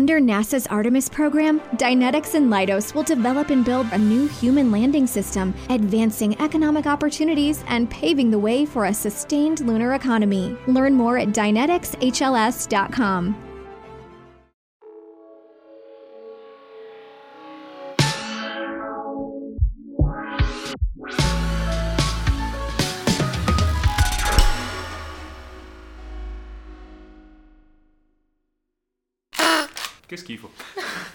Under NASA's Artemis program, Dynetics and Leidos will develop and build a new human landing system, advancing economic opportunities and paving the way for a sustained lunar economy. Learn more at dyneticsHLS.com. Che schifo.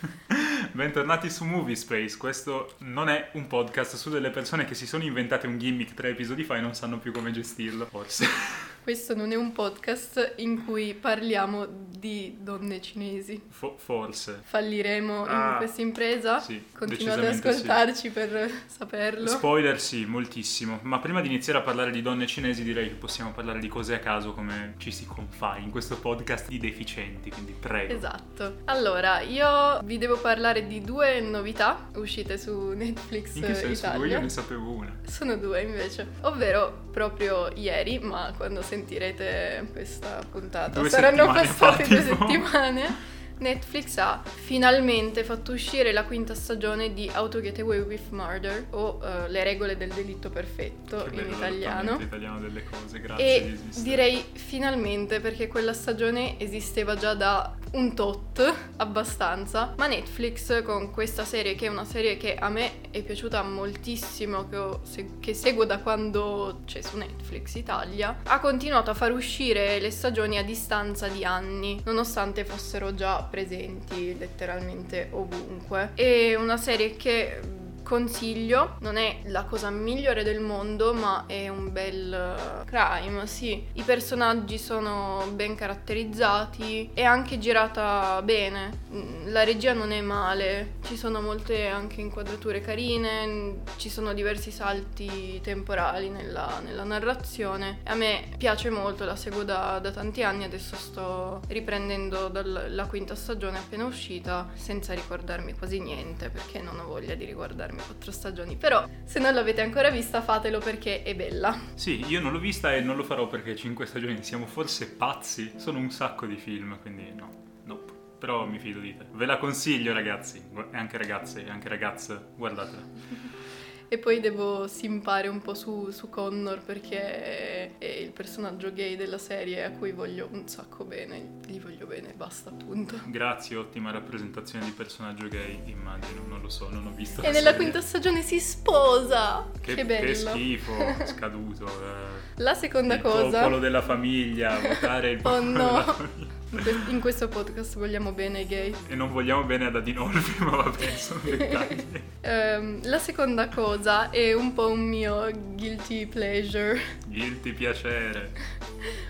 Bentornati su Movie Space. Questo non è un podcast su delle persone che si sono inventate un gimmick tre episodi fa e non sanno più come gestirlo, forse. Questo non è un podcast in cui parliamo di donne cinesi. Fo- forse. Falliremo Ah, in questa impresa? sì, Continuate ad decisamente sì. ascoltarci per saperlo. Spoiler sì, moltissimo. Ma prima di iniziare a parlare di donne cinesi direi che possiamo parlare di cose a caso come ci si confà in questo podcast di deficienti, quindi prego. Esatto. Allora, io vi devo parlare di due novità uscite su Netflix In che senso? Due Italia. io ne sapevo una. Sono due invece, ovvero proprio ieri, ma quando sentirete questa puntata Due saranno passate due settimane. Netflix ha finalmente fatto uscire la quinta stagione di How to Get Away with Murder o eh, Le regole del delitto perfetto Che in italiano. italiano delle cose, grazie di E esistere. direi finalmente perché quella stagione esisteva già da un tot abbastanza, ma Netflix con questa serie che è una serie che a me è piaciuta moltissimo, che, ho- che seguo da quando c'è su Netflix Italia, ha continuato a far uscire le stagioni a distanza di anni, nonostante fossero già presenti letteralmente ovunque. È una serie che consiglio, non è la cosa migliore del mondo, ma è un bel eh, crime, sì. I personaggi sono ben caratterizzati, è anche girata bene, Mm, la regia non è male, ci sono molte anche inquadrature carine, mm, ci sono diversi salti temporali nella, nella narrazione. A me piace molto, la seguo da, da tanti anni, adesso sto riprendendo dalla quinta stagione appena uscita, senza ricordarmi quasi niente, perché non ho voglia di riguardarmi quattro stagioni. Però, se non l'avete ancora vista, fatelo perché è bella. Sì, io non l'ho vista e non lo farò perché cinque stagioni siamo forse pazzi. Sono un sacco di film, quindi no, nope. Però mi fido di te. Ve la consiglio ragazzi, e anche ragazze, e anche ragazze, guardatela. E poi devo simpare un po' su, su Connor perché è il personaggio gay della serie a cui voglio un sacco bene. Gli voglio bene, basta appunto. Grazie, ottima rappresentazione di personaggio gay, immagino, non lo so, non ho visto E la nella serie. quinta stagione si sposa! Che, Che, bello! che schifo, scaduto. eh. La seconda il cosa... popolo della famiglia, votare il Oh popolo no. della famiglia. In que- In questo podcast vogliamo bene ai gay. E non vogliamo bene ad Adinolfi, ma vabbè, sono dettagli. Ehm, la seconda cosa è un po' un mio guilty pleasure, Guilty piacere.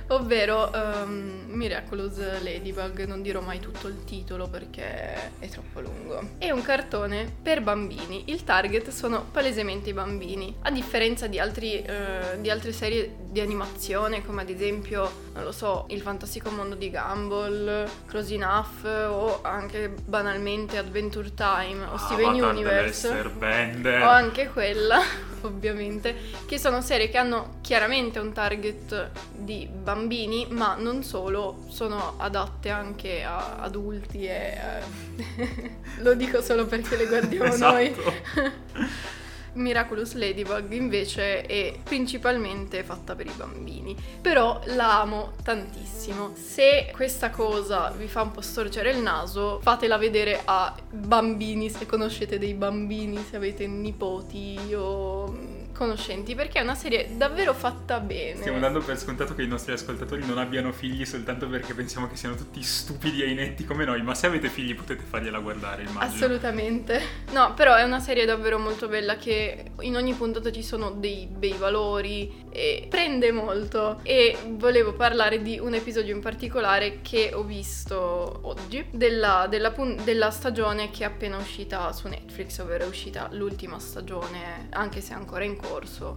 Ovvero ehm, Miraculous Ladybug, non dirò mai tutto il titolo perché è troppo lungo. È un cartone per bambini, il target sono palesemente i bambini, a differenza di, altri, eh, di altre serie di animazione come ad esempio, non lo so, Il fantastico mondo di Gumball, Close Enough o anche banalmente Adventure Time o Steven Avatar Universe. O anche quella, ovviamente, che sono serie che hanno chiaramente un target di bambini, ma non solo, sono adatte anche a adulti e... eh, Lo dico solo perché le guardiamo noi. Esatto. Miraculous Ladybug invece è principalmente fatta per i bambini, però la amo tantissimo. Se questa cosa vi fa un po' storcere il naso, fatela vedere a bambini, se conoscete dei bambini, se avete nipoti o mm, conoscenti, perché è una serie davvero fatta bene. Stiamo dando per scontato che i nostri ascoltatori non abbiano figli soltanto perché pensiamo che siano tutti stupidi e inetti come noi, ma se avete figli potete fargliela guardare, immagino. Assolutamente. No, però è una serie davvero molto bella che in ogni puntata ci sono dei bei valori e prende molto. E volevo parlare di un episodio in particolare che ho visto oggi, della, della pun- della stagione che è appena uscita su Netflix, ovvero è uscita l'ultima stagione, anche se ancora in corso.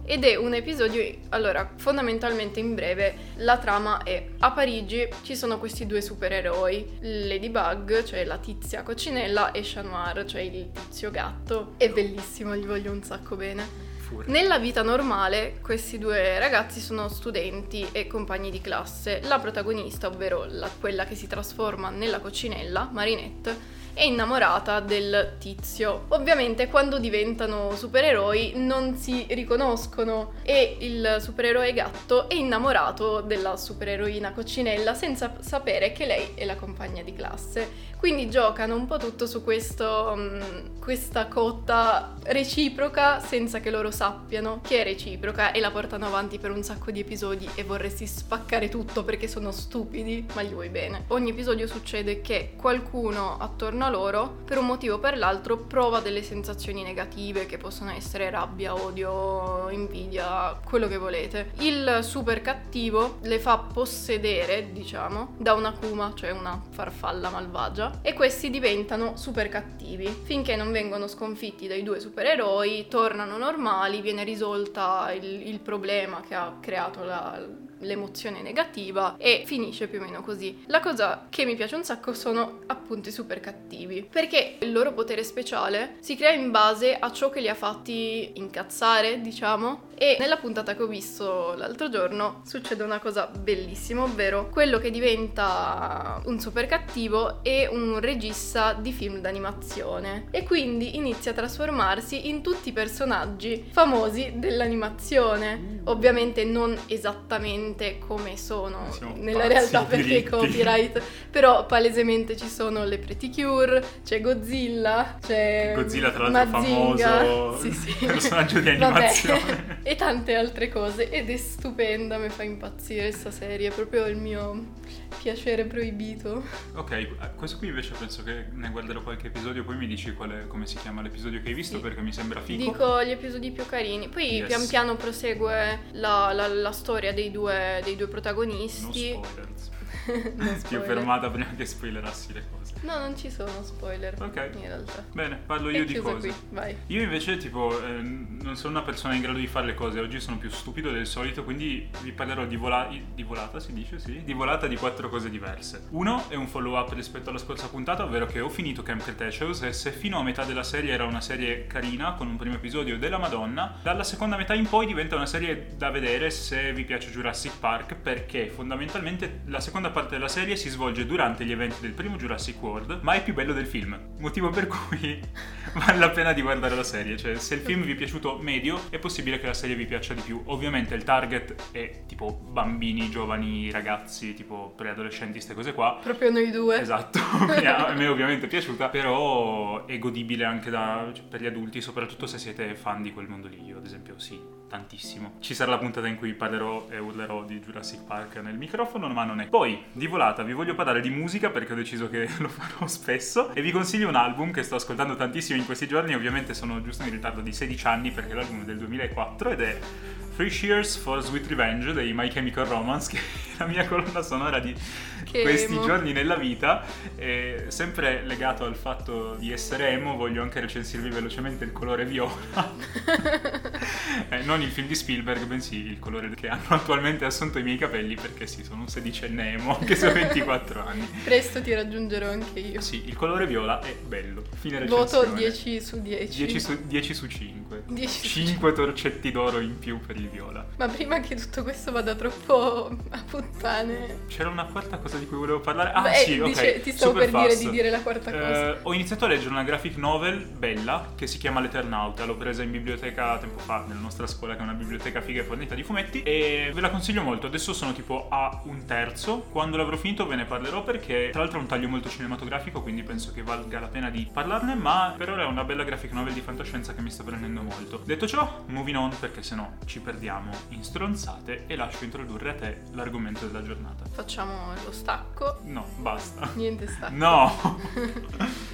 Ed è un episodio, allora, fondamentalmente in breve, la trama è a Parigi ci sono questi due supereroi, Ladybug, cioè la tizia coccinella, e Chat Noir, cioè il tizio gatto. È bellissimo, gli voglio un sacco bene. Nella vita normale questi due ragazzi sono studenti e compagni di classe. La protagonista, ovvero la- quella che si trasforma nella coccinella, Marinette, è innamorata del tizio. Ovviamente quando diventano supereroi non si riconoscono e il supereroe gatto è innamorato della supereroina coccinella senza sapere che lei è la compagna di classe. Quindi giocano un po' tutto su questo, mm, questa cotta reciproca senza che loro sappiano che è reciproca e la portano avanti per un sacco di episodi e vorresti spaccare tutto perché sono stupidi, ma gli vuoi bene. Ogni episodio succede che qualcuno attorno a loro, per un motivo o per l'altro, prova delle sensazioni negative che possono essere rabbia, odio, invidia, quello che volete. Il super cattivo le fa possedere, diciamo, da una kuma, cioè una farfalla malvagia, e questi diventano super cattivi. Finché non vengono sconfitti dai due supereroi, tornano normali, viene risolta il, il problema che ha creato la, l'emozione negativa e finisce più o meno così. La cosa che mi piace un sacco sono appunto i super cattivi, perché il loro potere speciale si crea in base a ciò che li ha fatti incazzare, diciamo, e nella puntata che ho visto l'altro giorno succede una cosa bellissima, ovvero quello che diventa un super cattivo è un regista di film d'animazione e quindi inizia a trasformarsi in tutti i personaggi famosi dell'animazione. Ovviamente non esattamente come sono Siamo nella realtà perché dritti. copyright, però palesemente ci sono le Pretty Cure, c'è Godzilla, c'è Godzilla, tra l'altro, Mazinga, famoso sì, sì. personaggio di Vabbè, animazione. e tante altre cose ed è stupenda, mi fa impazzire questa serie, è proprio il mio piacere proibito. Ok, questo qui invece penso che ne guarderò qualche episodio, poi mi dici è- come si chiama l'episodio che hai visto Sì. perché mi sembra figo. Dico gli episodi più carini, poi Yes. pian piano prosegue la, la- la storia dei due, dei due No protagonisti. spoilers. Ti ho fermata prima che spoilerassi le cose. No, non ci sono spoiler. Ok. In realtà. Bene, parlo È io di chiusa cose. qui, vai. Io invece, tipo, eh, non sono una persona in grado di fare le cose. Oggi sono più stupido del solito, quindi vi parlerò di, vola- di volata, si dice, sì? Di volata di quattro cose diverse. Uno è un follow-up rispetto alla scorsa puntata, ovvero che ho finito Camp Cretaceous e se fino a metà della serie era una serie carina, con un primo episodio della Madonna, dalla seconda metà in poi diventa una serie da vedere se vi piace Jurassic Park, perché fondamentalmente la seconda parte della serie si svolge durante gli eventi del primo Jurassic World, ma è più bello del film. Motivo per cui vale la pena di guardare la serie. Cioè, se il film vi è piaciuto medio, è possibile che la serie vi piaccia di più. Ovviamente il target è tipo bambini, giovani, ragazzi, tipo preadolescenti, queste cose qua. Proprio noi due. Esatto, a a me ovviamente è piaciuta, però è godibile anche da- cioè, per gli adulti, soprattutto se siete fan di quel mondo lì. Io, ad esempio, sì, tantissimo. Ci sarà la puntata in cui parlerò e urlerò di Jurassic Park nel microfono, ma non è. Poi, di volata, vi voglio parlare di musica perché ho deciso che lo farò spesso e vi consiglio un album che sto ascoltando tantissimo in questi giorni. Ovviamente sono giusto in ritardo di 16 anni perché l'album è del 2004 ed è Three Cheers for Sweet Revenge dei My Chemical Romance, che è la mia colonna sonora di Che questi emo. giorni nella vita. E sempre legato al fatto di essere emo, voglio anche recensirvi velocemente il colore viola. Eh, non il film di Spielberg, bensì il colore che hanno attualmente assunto i miei capelli, perché sì, sono un sedicenne emo, anche se ho 24 anni. Presto ti raggiungerò anche io. Sì, il colore viola è bello. Fine Voto recensione. 10 su 10. 10 su, 10 su 5. 10 su 5 torcetti d'oro in più per il viola. Ma prima che tutto questo vada troppo a puttane. C'era una quarta cosa di cui volevo parlare. Ah, Beh, sì, ok. dice- ti stavo super per dire fast. di dire la quarta cosa. Eh, ho iniziato a leggere una graphic novel bella che si chiama L'Eternauta. L'ho presa in biblioteca tempo fa nella nostra scuola, che è una biblioteca figa e fornita di fumetti. E ve la consiglio molto. Adesso sono tipo a un terzo. Quando l'avrò finito ve ne parlerò perché, tra l'altro, è un taglio molto cinematografico. Quindi penso che valga la pena di parlarne. Ma per ora è una bella graphic novel di fantascienza che mi sta prendendo molto. Detto ciò, moving on perché sennò ci perdiamo in stronzate. E lascio introdurre a te l'argomento della giornata. Facciamo lo stacco. No, basta. Niente stacco. No!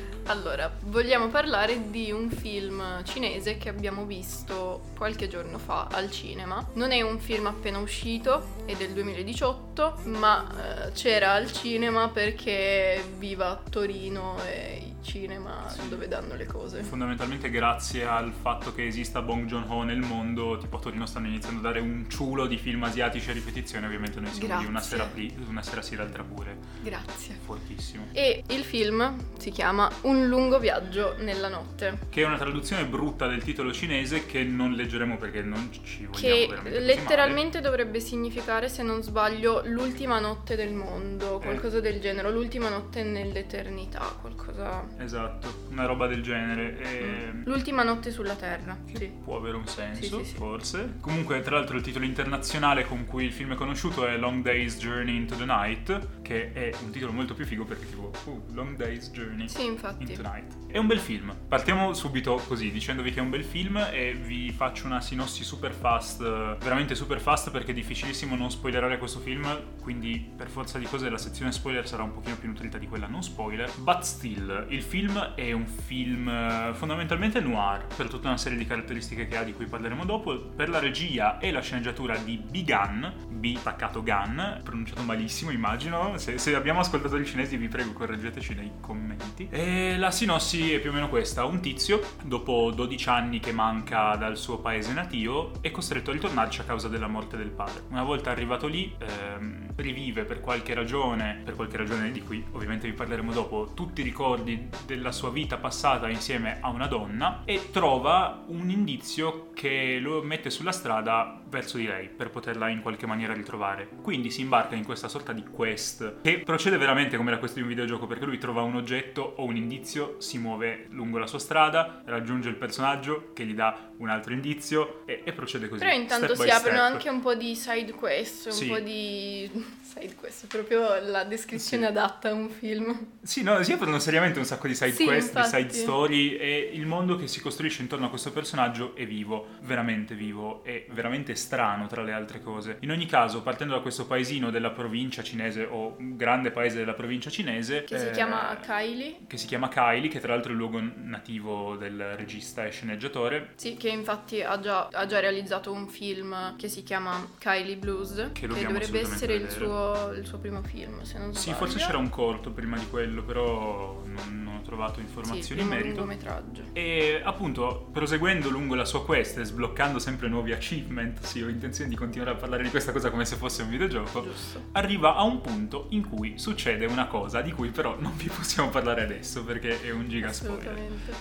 Allora, vogliamo parlare di un film cinese che abbiamo visto qualche giorno fa al cinema. Non è un film appena uscito, è del 2018, ma eh, c'era al cinema perché viva Torino e i cinema Sì. dove danno le cose. Fondamentalmente grazie al fatto che esista Bong Joon-ho nel mondo, tipo a Torino stanno iniziando a dare un ciulo di film asiatici a ripetizione, ovviamente noi siamo di una sera, pli- una sera sì, l'altra pure, Grazie. fortissimo. E il film si chiama Un Un lungo viaggio nella notte. Che è una traduzione brutta del titolo cinese che non leggeremo perché non ci vogliamo Che letteralmente dovrebbe significare, se non sbaglio, l'ultima notte del mondo, Eh. qualcosa del genere, l'ultima notte nell'eternità, qualcosa... Esatto, una roba del genere. E... L'ultima notte sulla Terra, sì. può avere un senso, sì, sì. forse. Comunque, tra l'altro, il titolo internazionale con cui il film è conosciuto è Long Day's Journey into the Night, che è un titolo molto più figo perché tipo, uh, Long Day's Journey Sì, infatti. Into Night. È un bel film. Partiamo subito così, dicendovi che è un bel film e vi faccio una sinossi super fast, veramente super fast perché è difficilissimo non spoilerare questo film, quindi per forza di cose la sezione spoiler sarà un pochino più nutrita di quella non spoiler. But still, il film è un film eh, fondamentalmente noir per tutta una serie di caratteristiche che ha di cui parleremo dopo, per la regia e la sceneggiatura di B. Gunn, B attaccato Gunn, pronunciato malissimo immagino, se, se abbiamo ascoltatori cinesi vi prego correggeteci nei commenti. E la sinossi è più o meno questa, un tizio dopo 12 anni che manca dal suo paese natio è costretto a ritornarci a causa della morte del padre. Una volta arrivato lì ehm, rivive per qualche ragione, per qualche ragione di cui ovviamente vi parleremo dopo, tutti i ricordi della sua vita passata insieme a una donna e trova un indizio che lo mette sulla strada verso di lei per poterla in qualche maniera ritrovare. Quindi si imbarca in questa sorta di quest che procede veramente come la quest di un videogioco perché lui trova un oggetto o un indizio, si muove lungo la sua strada, raggiunge il personaggio che gli dà un altro indizio e, e procede così. Però intanto si aprono step. anche un po' di side quest, un Sì. po' di side quest, proprio la descrizione Sì. adatta a un film. Sì, no, si aprono seriamente un sacco di side Sì, quest, di infatti. side story e il mondo che si costruisce intorno a questo personaggio è vivo, veramente vivo e veramente strano tra le altre cose. In ogni caso, partendo da questo paesino della provincia cinese o un grande paese della provincia cinese Che si eh, chiama Kylie. che si chiama Kylie, che tra l'altro è il luogo nativo del regista e sceneggiatore, Sì, che infatti ha già, ha già realizzato un film che si chiama Kylie Blues, Che che, dovrebbe essere il suo, il suo primo film, se non Sì, sbaglio. forse c'era un corto prima di quello, però non, non ho trovato sì, informazioni in primo merito. lungometraggio. E appunto, proseguendo lungo la sua quest e sbloccando sempre nuovi achievement, sì, ho intenzione di continuare a parlare di questa cosa come se fosse un videogioco, Giusto. arriva a un punto in cui succede una cosa di cui però non vi possiamo parlare adesso perché è un giga spoiler.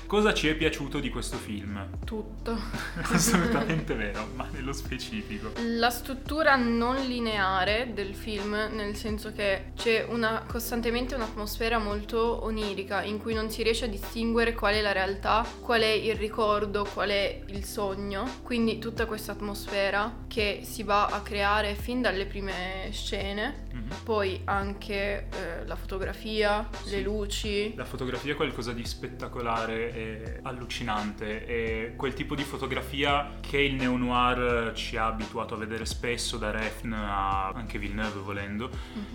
Cosa ci è piaciuto di questo film? Tutto. Assolutamente vero, ma nello specifico. La struttura non lineare del film, nel senso che c'è una, costantemente un'atmosfera molto onirica in cui non si riesce a distinguere qual è la realtà, qual è il ricordo, qual è il sogno. Quindi tutta questa atmosfera che si va a creare fin dalle prime scene. Mhm. Poi anche eh, la fotografia, Sì. le luci. La fotografia è qualcosa di spettacolare e allucinante, è quel tipo di fotografia che il neo-noir ci ha abituato a vedere spesso, da Refn a anche Villeneuve volendo,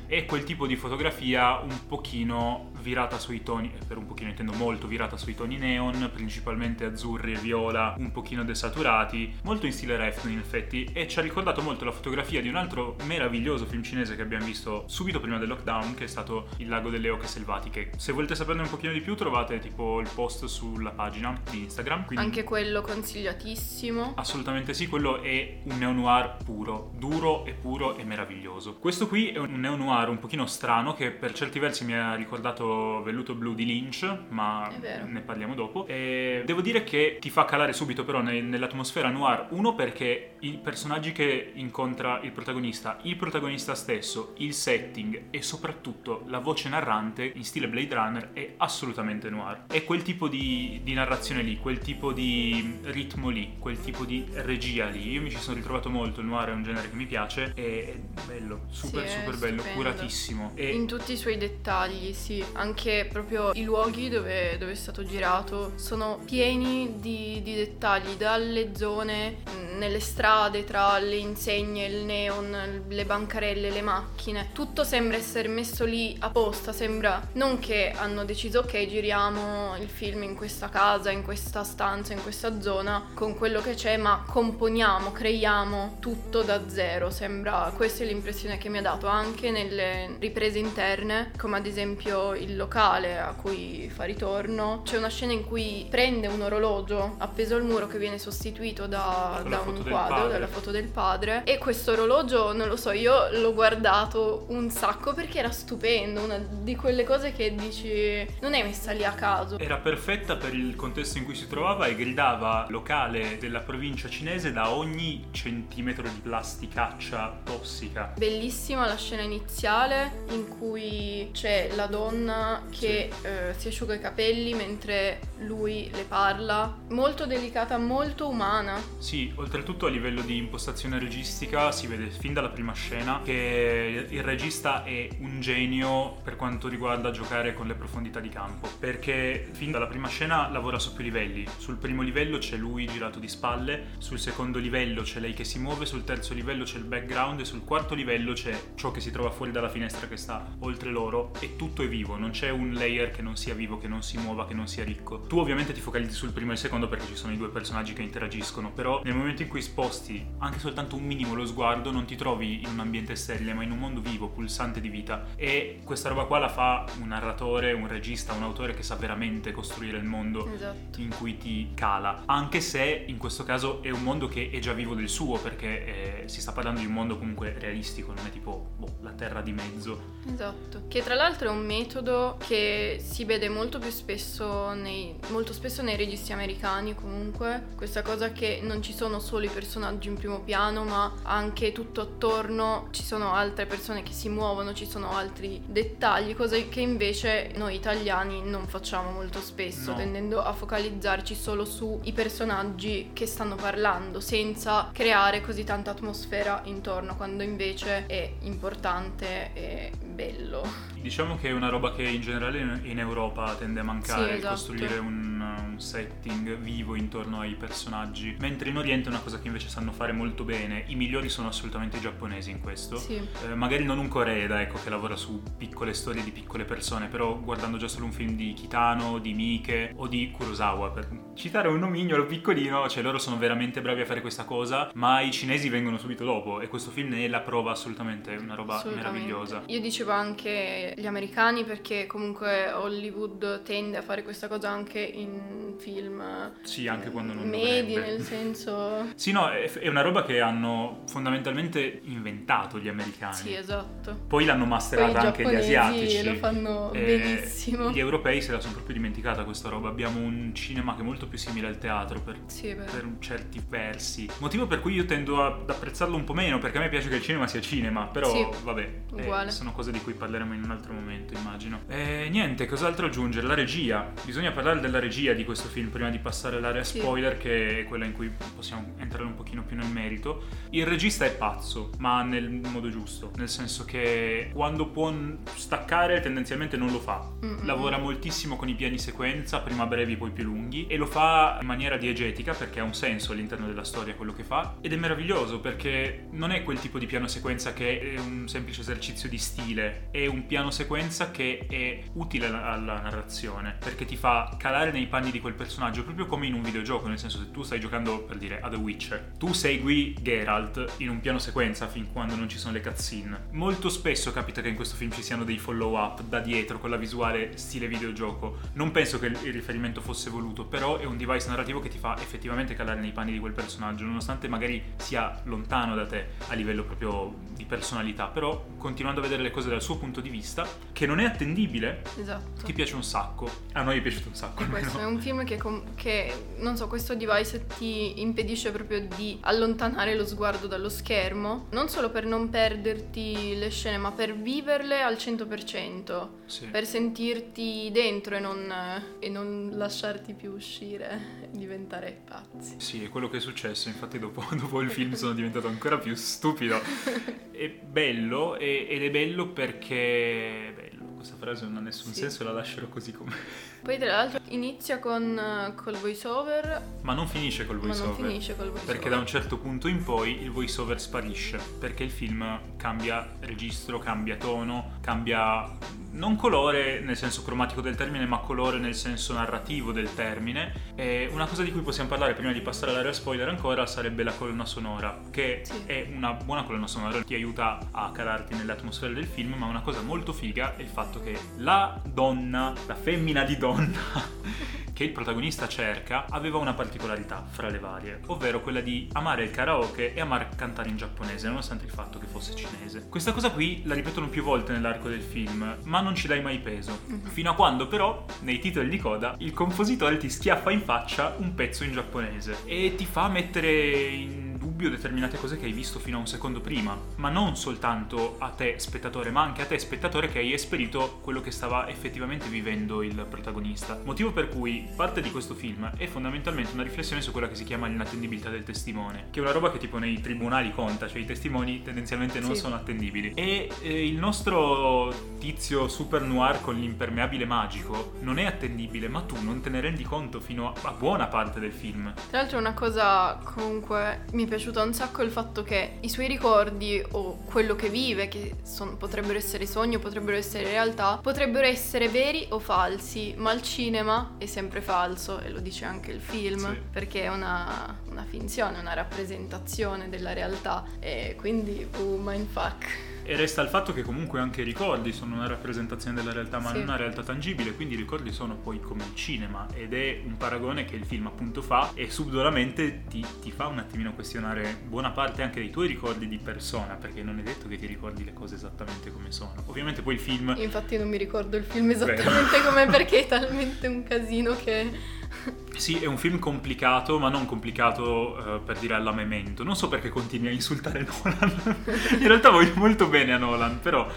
è quel tipo di fotografia un pochino virata sui toni, e per un pochino intendo molto virata sui toni neon, principalmente azzurri e viola, un pochino desaturati, molto in stile Refn in effetti, e ci ha ricordato molto la fotografia di un altro meraviglioso film cinese che abbiamo visto subito prima del lockdown, che è stato Il lago delle oche selvatiche. Se volete saperne un pochino di più trovate tipo il post sulla pagina di Instagram, quindi Anche quello consigliatissimo. Assolutamente sì, quello è un neo-noir puro, duro e puro e meraviglioso. Questo qui è un neo-noir un pochino strano che per certi versi mi ha ricordato Velluto Blu di Lynch, ma ne parliamo dopo. E devo dire che ti fa calare subito però ne- nell'atmosfera noir, uno perché i personaggi che incontra il protagonista, il protagonista stesso, il setting e soprattutto la voce narrante in stile Blade Runner è assolutamente noir. È quel tipo di, di narrazione lì, quel tipo di ritmo lì, quel tipo di regia lì. Io mi ci sono ritrovato molto, il noir è un genere che mi piace e è bello, super Sì, super bello, stupendo. curatissimo. E In tutti i suoi dettagli, sì. Anche proprio i luoghi dove, dove è stato girato sono pieni di, di dettagli, dalle zone, mh, nelle strade, tra le insegne, il neon, le bancarelle, le macchine. Tutto sembra essere messo lì apposta, sembra non che hanno deciso ok giriamo il film in questa casa, in questa stanza, in questa zona, con quello che c'è, ma componiamo, creiamo tutto da zero. Sembra, questa è l'impressione che mi ha dato anche nelle riprese interne, come ad esempio il locale a cui fa ritorno. C'è una scena in cui prende un orologio appeso al muro che viene sostituito da, da un quadro, dalla foto del padre. E questo orologio, non lo so, io l'ho guardato un sacco perché era stupendo, una di quelle cose che dici non è messa lì a caso. Era perfetta per il contesto in cui si trovava e gridava locale della provincia cinese da ogni centimetro di plasticaccia tossica. Bellissima la scena iniziale in cui c'è la donna che sì. eh, si asciuga i capelli mentre lui le parla. Molto delicata, molto umana. Sì, oltretutto a livello di impostazione registica si vede fin dalla prima scena che il regista è un genio per quanto riguarda giocare con le profondità di campo, perché fin dalla prima scena lavora su più livelli. Sul primo livello c'è lui girato di spalle, sul secondo livello c'è lei che si muove, sul terzo livello c'è il background e sul quarto livello c'è ciò che si trova fuori dalla finestra che sta oltre loro e tutto è vivo, non c'è un layer che non sia vivo, che non si muova, che non sia ricco. Tu ovviamente ti focalizzi sul primo e il secondo perché ci sono i due personaggi che interagiscono, però nel momento in cui sposti anche soltanto un minimo lo sguardo non ti trovi in un ambiente sterile ma in un mondo vivo, pulsante di vita e questa roba qua la fa un narratore, un regista, un autore che sa veramente costruire il mondo esatto. in cui ti cala, anche se in questo caso è un mondo che è già vivo del suo perché eh, si sta parlando di un mondo comunque realistico, non è tipo boh, la terra di mezzo. Esatto, che tra l'altro è un metodo che si vede molto più spesso nei, molto spesso nei registi americani comunque, questa cosa che non ci sono solo i personaggi in primo piano ma anche tutto attorno ci sono altre persone che si muovono, ci sono altri dettagli, cose che invece noi italiani non facciamo molto spesso, no. tendendo a focalizzarci solo sui personaggi che stanno parlando senza creare così tanta atmosfera intorno, quando invece è importante e bello. Diciamo che è una roba che in generale in Europa tende a mancare, sì, esatto. costruire un, un, setting vivo intorno ai personaggi, mentre in Oriente è una cosa che invece sanno fare molto bene. I migliori sono assolutamente i giapponesi in questo. Sì. Eh, magari non un Coreeda, ecco, che lavora su piccole storie di piccole persone, però guardando già solo un film di Kitano, di Mike o di Kurosawa, per citare un nomignolo piccolino, cioè loro sono veramente bravi a fare questa cosa, ma i cinesi vengono subito dopo e questo film ne è la prova assolutamente, una roba meravigliosa. Io dicevo anche gli americani perché comunque Hollywood tende a fare questa cosa anche in film sì, anche quando non medi nel senso sì no è, una roba che hanno fondamentalmente inventato gli americani. Sì esatto. Poi l'hanno masterata anche gli asiatici. lo fanno benissimo. gli europei se la sono proprio dimenticata questa roba. Abbiamo un cinema che è molto più simile al teatro per, sì, per certi versi. Motivo per cui io tendo ad apprezzarlo un po' meno perché a me piace che il cinema sia cinema però sì, vabbè eh, sono cose di cui parleremo in un altro momento, immagino. E niente, cos'altro aggiungere? La regia. Bisogna parlare della regia di questo film prima di passare all'area sì. spoiler, che è quella in cui possiamo entrare un pochino più nel merito. Il regista è pazzo, ma nel modo giusto, nel senso che quando può staccare tendenzialmente non lo fa. Mm-hmm. Lavora moltissimo con i piani sequenza, prima brevi poi più lunghi, e lo fa in maniera diegetica perché ha un senso all'interno della storia quello che fa. Ed è meraviglioso perché non è quel tipo di piano sequenza che è un semplice esercizio di stile, è un piano sequenza che è utile alla narrazione perché ti fa calare nei panni di quel personaggio proprio come in un videogioco, nel senso se tu stai giocando per dire a The Witcher, tu segui Geralt in un piano sequenza fin quando non ci sono le cutscene. Molto spesso capita che in questo film ci siano dei follow up da dietro con la visuale stile videogioco. Non penso che il riferimento fosse voluto, però è un device narrativo che ti fa effettivamente calare nei panni di quel personaggio, nonostante magari sia lontano da te a livello proprio di personalità, però continuando a vedere le cose dal suo punto di vista, che non è attendibile, esatto. ti piace un sacco. A noi è piaciuto un sacco. E questo è un film che, com- che, non so, questo device ti impedisce proprio di allontanare lo sguardo dallo schermo, non solo per non perderti le scene, ma per viverle al 100%, sì. per sentirti dentro e non, e non lasciarti più uscire e diventare pazzi. Sì, è quello che è successo, infatti dopo, dopo il film sono diventato ancora più stupido. È bello ed è bello perché... Bello questa frase non ha nessun sì. senso, la lascerò così com'è. Poi tra l'altro inizia con uh, col voiceover. Ma non finisce col voiceover. Ma non finisce col voiceover. Perché da un certo punto in poi il voiceover sparisce. Perché il film cambia registro, cambia tono, cambia non colore nel senso cromatico del termine, ma colore nel senso narrativo del termine. E una cosa di cui possiamo parlare prima di passare all'area spoiler ancora sarebbe la colonna sonora, che sì. è una buona colonna sonora, ti aiuta a calarti nell'atmosfera del film, ma una cosa molto figa è il fatto che la donna, la femmina di donna, donna che il protagonista cerca aveva una particolarità fra le varie, ovvero quella di amare il karaoke e amare cantare in giapponese, nonostante il fatto che fosse cinese. Questa cosa qui la ripetono più volte nell'arco del film, ma non ci dai mai peso. Mhm. Fino a quando però, nei titoli di coda, il compositore ti schiaffa in faccia un pezzo in giapponese e ti fa mettere in dubbio determinate cose che hai visto fino a un secondo prima, ma non soltanto a te spettatore, ma anche a te spettatore che hai esperito quello che stava effettivamente vivendo il protagonista. Motivo per cui parte di questo film è fondamentalmente una riflessione su quella che si chiama l'inattendibilità del testimone, che è una roba che tipo nei tribunali conta, cioè i testimoni tendenzialmente non sì. sono attendibili. E eh, il nostro tizio super noir con l'impermeabile magico non è attendibile, ma tu non te ne rendi conto fino a, a buona parte del film. Tra l'altro una cosa comunque mi piaciuto un sacco il fatto che i suoi ricordi o quello che vive, che son, potrebbero essere sogni o potrebbero essere realtà, potrebbero essere veri o falsi, ma il cinema è sempre falso e lo dice anche il film, sì. perché è una, una finzione, una rappresentazione della realtà e quindi, uh, mindfuck. E resta il fatto che comunque anche i ricordi sono una rappresentazione della realtà, ma sì. non una realtà tangibile, quindi i ricordi sono poi come il cinema ed è un paragone che il film appunto fa e subdolamente ti, ti fa un attimino questionare buona parte anche dei tuoi ricordi di persona, perché non è detto che ti ricordi le cose esattamente come sono. Ovviamente poi il film... Infatti non mi ricordo il film esattamente come perché è talmente un casino che... Sì, è un film complicato, ma non complicato uh, per dire alla memento. Non so perché continui a insultare Nolan. In realtà voglio molto bene a Nolan, però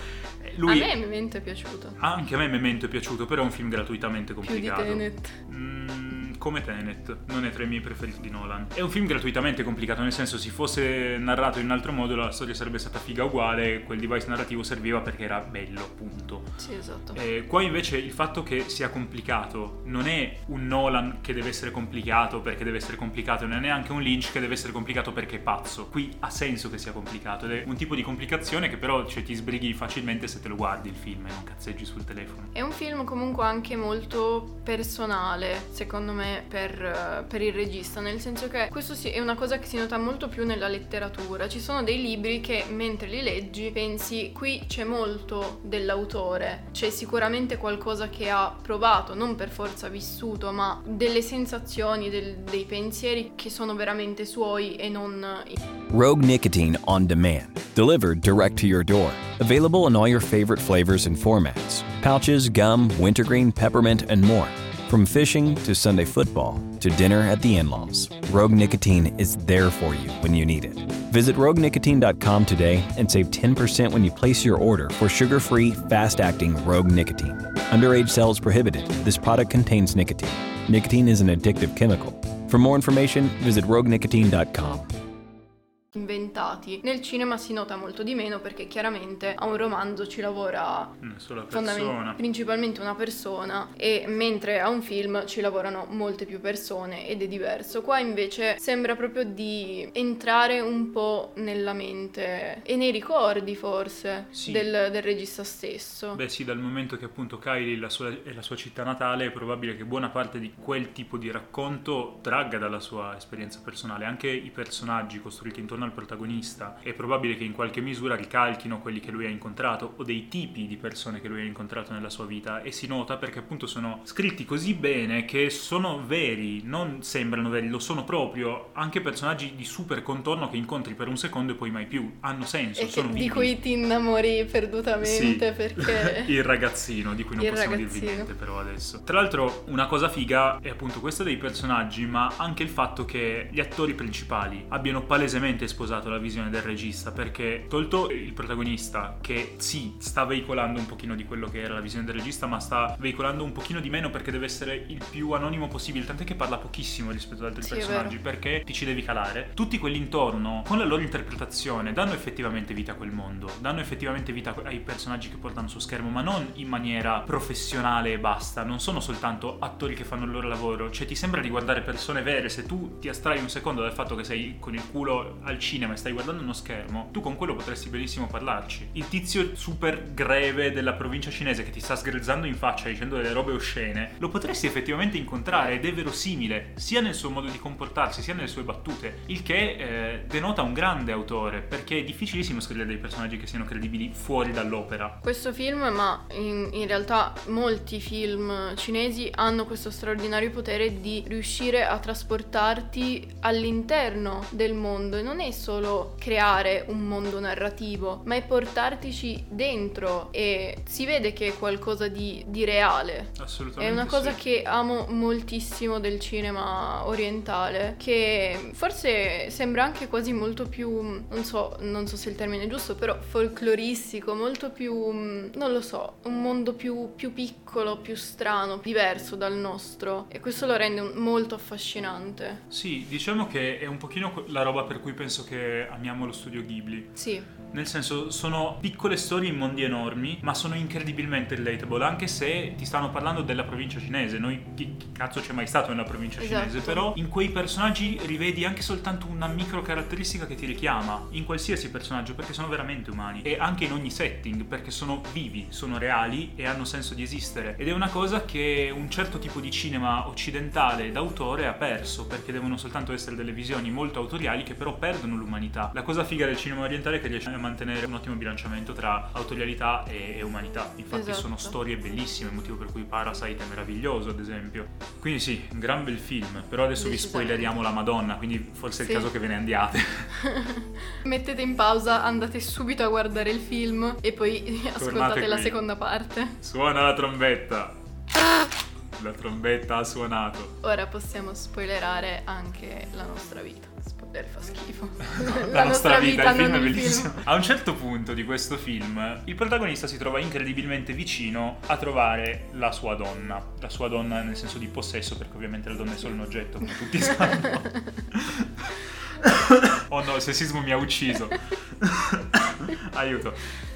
eh, lui... A me Memento è piaciuto. Anche a me Memento è piaciuto, però è un film gratuitamente complicato. Più di Tenet. Mm, come Tenet, non è tra i miei preferiti di Nolan. È un film gratuitamente complicato, nel senso se fosse narrato in un altro modo la storia sarebbe stata figa uguale, quel device narrativo serviva perché era bello, punto. Sì, esatto. Eh, qua invece il fatto che sia complicato non è un Nolan che deve essere complicato perché deve essere complicato, non è neanche un Lynch che deve essere complicato perché è pazzo. Qui ha senso che sia complicato ed è un tipo di complicazione che però cioè, ti sbrighi facilmente se te lo guardi il film e non cazzeggi sul telefono. È un film comunque anche molto personale, secondo me per, per, il regista, nel senso che questo è una cosa che si nota molto più nella letteratura. Ci sono dei libri che mentre li leggi pensi qui c'è molto dell'autore, c'è sicuramente qualcosa che ha provato, non per forza vissuto, ma delle sensazioni, del, dei pensieri che sono veramente suoi e non... Rogue Nicotine on demand, delivered direct to your door. Available in all your favorite flavors and formats. Pouches, gum, wintergreen, peppermint, and more. From fishing to Sunday football to dinner at the in laws, Rogue Nicotine is there for you when you need it. Visit roguenicotine.com today and save 10% when you place your order for sugar free, fast acting Rogue Nicotine. Underage sales prohibited. This product contains nicotine. Nicotine is an addictive chemical. For more information, visit roguenicotine.com. inventati. Nel cinema si nota molto di meno perché chiaramente a un romanzo ci lavora fondament- principalmente una persona e mentre a un film ci lavorano molte più persone ed è diverso. Qua invece sembra proprio di entrare un po' nella mente e nei ricordi forse sì. del, del, regista stesso. Beh sì, dal momento che appunto Kylie la sua, è la sua città natale è probabile che buona parte di quel tipo di racconto tragga dalla sua esperienza personale. Anche i personaggi costruiti intorno intorno al protagonista, è probabile che in qualche misura ricalchino quelli che lui ha incontrato o dei tipi di persone che lui ha incontrato nella sua vita e si nota perché appunto sono scritti così bene che sono veri, non sembrano veri, lo sono proprio, anche personaggi di super contorno che incontri per un secondo e poi mai più, hanno senso, e sono che, vivi. Di cui ti innamori perdutamente sì. perché... Il ragazzino, di cui non Il possiamo ragazzino. dirvi niente però adesso. Tra l'altro una cosa figa è appunto questa dei personaggi, ma anche il fatto che gli attori principali abbiano palesemente sposato la visione del regista perché tolto il protagonista che sì sta veicolando un pochino di quello che era la visione del regista ma sta veicolando un pochino di meno perché deve essere il più anonimo possibile tant'è che parla pochissimo rispetto ad altri sì, personaggi perché ti ci devi calare. Tutti quelli intorno con la loro interpretazione danno effettivamente vita a quel mondo danno effettivamente vita ai personaggi che portano su schermo ma non in maniera professionale e basta. Non sono soltanto attori che fanno il loro lavoro. Cioè ti sembra di guardare persone vere? Se tu ti astrai un secondo dal fatto che sei con il culo al cinema e stai guardando uno schermo, tu con quello potresti benissimo parlarci. Il tizio super greve della provincia cinese che ti sta sgrezzando in faccia dicendo delle robe oscene, lo potresti effettivamente incontrare ed è verosimile sia nel suo modo di comportarsi sia nelle sue battute, il che eh, denota un grande autore perché è difficilissimo scrivere dei personaggi che siano credibili fuori dall'opera. Questo film, ma in, in realtà molti film cinesi hanno questo straordinario potere di riuscire a trasportarti all'interno del mondo e non è solo creare un mondo narrativo, ma è portartici dentro e si vede che è qualcosa di, di reale. Assolutamente. È una cosa sì. che amo moltissimo del cinema orientale, che forse sembra anche quasi molto più, non so, non so se il termine è giusto, però folcloristico, molto più, non lo so, un mondo più, più piccolo, più strano, diverso dal nostro e questo lo rende molto affascinante. Sì, diciamo che è un pochino la roba per cui penso che amiamo lo studio Ghibli. Sì, Nel senso, sono piccole storie in mondi enormi, ma sono incredibilmente relatable, anche se ti stanno parlando della provincia cinese. Noi, chi, chi cazzo c'è mai stato nella provincia Esatto. cinese? Però in quei personaggi rivedi anche soltanto una micro caratteristica che ti richiama, in qualsiasi personaggio, perché sono veramente umani. E anche in ogni setting, perché sono vivi, sono reali e hanno senso di esistere. Ed è una cosa che un certo tipo di cinema occidentale d'autore ha perso, perché devono soltanto essere delle visioni molto autoriali che però perdono l'umanità. La cosa figa del cinema orientale è che riesce a mantenere un ottimo bilanciamento tra autorialità e, e umanità. Infatti Esatto. sono storie bellissime, motivo per cui Parasite è meraviglioso, ad esempio. Quindi sì, un gran bel film, però adesso vi spoileriamo la Madonna, quindi forse è Sì. il caso che ve ne andiate. mettete in pausa, andate subito a guardare il film e poi ascoltate la qui. seconda parte. Suona la trombetta. La trombetta ha suonato. Ora possiamo spoilerare anche la nostra vita. Spoiler fa schifo. La, nostra vita, il film è bellissimo. A un certo punto di questo film, il protagonista si trova incredibilmente vicino a trovare la sua donna. La sua donna nel senso di possesso, perché ovviamente la donna è solo un oggetto, come tutti sanno. oh no, il sessismo mi ha ucciso. Aiuto.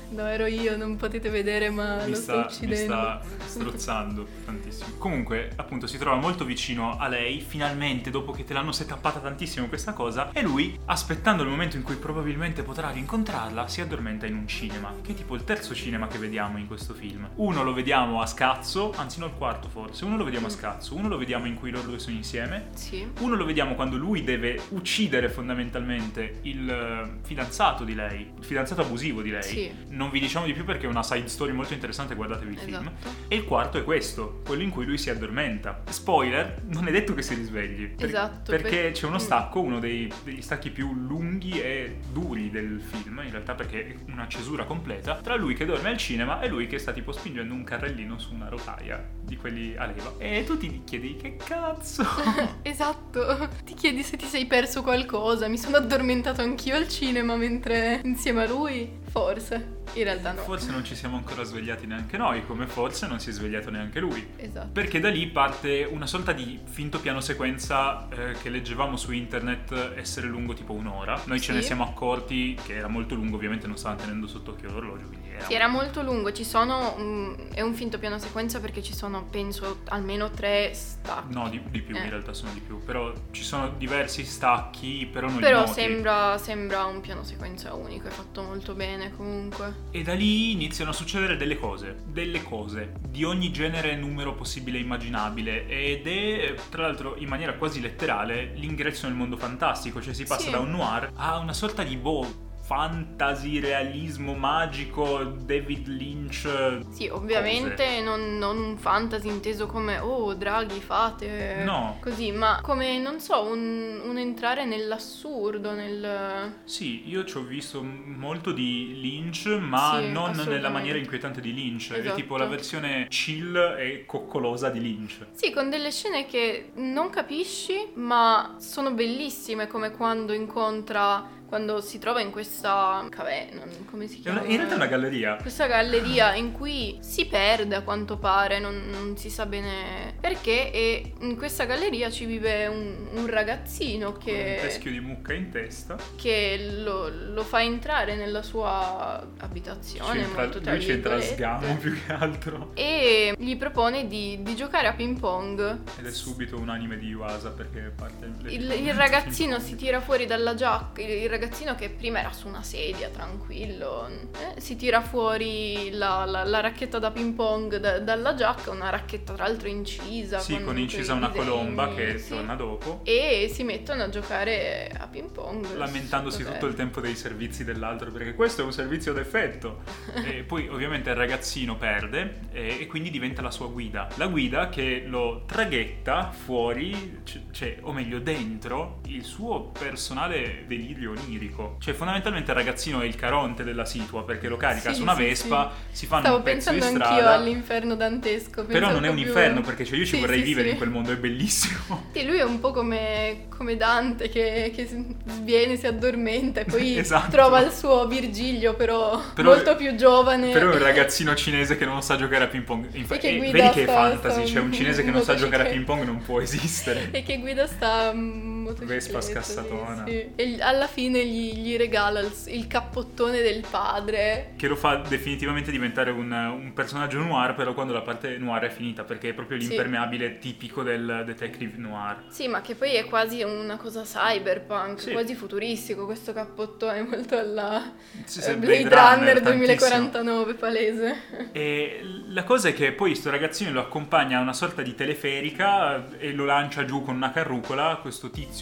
No, ero io, non potete vedere, ma mi lo sta, sto mi uccidendo. sta strozzando tantissimo. Comunque, appunto, si trova molto vicino a lei, finalmente, dopo che te l'hanno setappata tantissimo questa cosa, e lui, aspettando il momento in cui probabilmente potrà rincontrarla, si addormenta in un cinema, che è tipo il terzo cinema che vediamo in questo film. Uno lo vediamo a scazzo, anzi no, il quarto forse, uno lo vediamo a scazzo, uno lo vediamo in cui loro due sono insieme, Sì. uno lo vediamo quando lui deve uccidere fondamentalmente il eh, fidanzato di lei, il fidanzato abusivo di lei. Sì. Non vi diciamo di più perché è una side story molto interessante, guardatevi il film. Esatto. E il quarto è questo, quello in cui lui si addormenta. Spoiler, non è detto che si risvegli. per- Esatto, Perché per- c'è uno stacco, uno dei- degli stacchi più lunghi e duri del film, in realtà perché è una cesura completa, tra lui che dorme al cinema e lui che sta tipo spingendo un carrellino su una rotaia di quelli a leva. E tu ti chiedi che cazzo? Esatto. Ti chiedi se ti sei perso qualcosa. Mi sono addormentato anch'io al cinema mentre insieme a lui. Forse. In realtà no. Forse non ci siamo ancora svegliati neanche noi, come forse non si è svegliato neanche lui. Esatto. Perché da lì parte una sorta di finto piano sequenza eh, che leggevamo su internet essere lungo tipo un'ora. Noi ce Sì. ne siamo accorti che era molto lungo, ovviamente non stavano tenendo sotto occhio l'orologio, quindi era... Sì, era molto lungo. Ci sono. mm, è un finto piano sequenza perché ci sono, penso, almeno tre stacchi. No, di, di più, Eh. in realtà sono di più. Però ci sono diversi stacchi, però non Però sembra, sembra un piano sequenza unico, è fatto molto bene comunque. E da lì iniziano a succedere delle cose, delle cose, di ogni genere e numero possibile e immaginabile. Ed è, tra l'altro, in maniera quasi letterale, l'ingresso nel mondo fantastico. Cioè si passa Sì. da un noir a una sorta di boh, fantasy, realismo magico, David Lynch. Sì, ovviamente non, non un fantasy inteso come oh, draghi, fate. No. Così, ma come, non so, un, un entrare nell'assurdo, nel. Sì, io ci ho visto molto di Lynch, ma Sì, non nella maniera inquietante di Lynch. È Esatto. tipo la versione chill e coccolosa di Lynch. Sì, con delle scene che non capisci, ma sono bellissime, come quando incontra. Quando si trova in questa caverna, come si chiama? in realtà è una galleria. Questa galleria in cui si perde a quanto pare, non, non si sa bene perché, e in questa galleria ci vive un, un ragazzino Con un che, teschio di mucca in testa. che lo, lo fa entrare nella sua abitazione, C'entra- molto tra lui c'entra sgamo più che altro. e gli propone di, di giocare a ping pong. Ed è subito un anime di Yuasa perché parte Il, il ragazzino si tira fuori dalla giacca, il ragazzino che prima era su una sedia, tranquillo, eh, si tira fuori la, la, la racchetta da ping pong da, dalla giacca, una racchetta tra l'altro incisa. Sì, con, incisa una disegni, colomba che sì. torna dopo. E si mettono a giocare a ping pong. Lamentandosi tutto il tempo dei servizi dell'altro perché questo è un servizio d'effetto. e poi ovviamente il ragazzino perde e, e quindi diventa la sua guida. La guida che lo traghetta fuori, cioè, o meglio dentro, il suo personale delirio onirico. Cioè fondamentalmente il ragazzino è il caronte della situa perché lo carica Sì, su una sì, Vespa, si fanno Stavo un pezzo di pensando strada. anch'io all'inferno dantesco. Però non è un proprio- inferno perché cioè, io ci Sì, vorrei sì, vivere sì. in quel mondo, è bellissimo. Sì, lui è un po' come, come Dante che, che si- viene, si addormenta e poi Esatto. trova il suo Virgilio, però, Però- molto più giovane. Però è un ragazzino cinese che non sa giocare a ping pong. Infa- E che eh, guida vedi che è fantasy, sta cioè un cinese che non sa giocare a motocicletta. ping pong non può esistere. E che guida sta mm, motocicletta. Vespa sì, scassatona. sì. E alla fine gli, gli regala il, il cappottone del padre. Che lo fa definitivamente diventare un, un personaggio noir, però quando la parte noir è finita, perché è proprio Sì. l'impermeabile tipico del detective noir. Sì, ma che poi è quasi una cosa cyberpunk, Sì. quasi futuristico questo cappottone molto alla Sì, eh, sì, Blade, Blade Runner, Runner, 2049, palese. E la cosa è che poi sto ragazzino lo accompagna a una sorta di teleferica e lo lancia giù con una carrucola. Questo tizio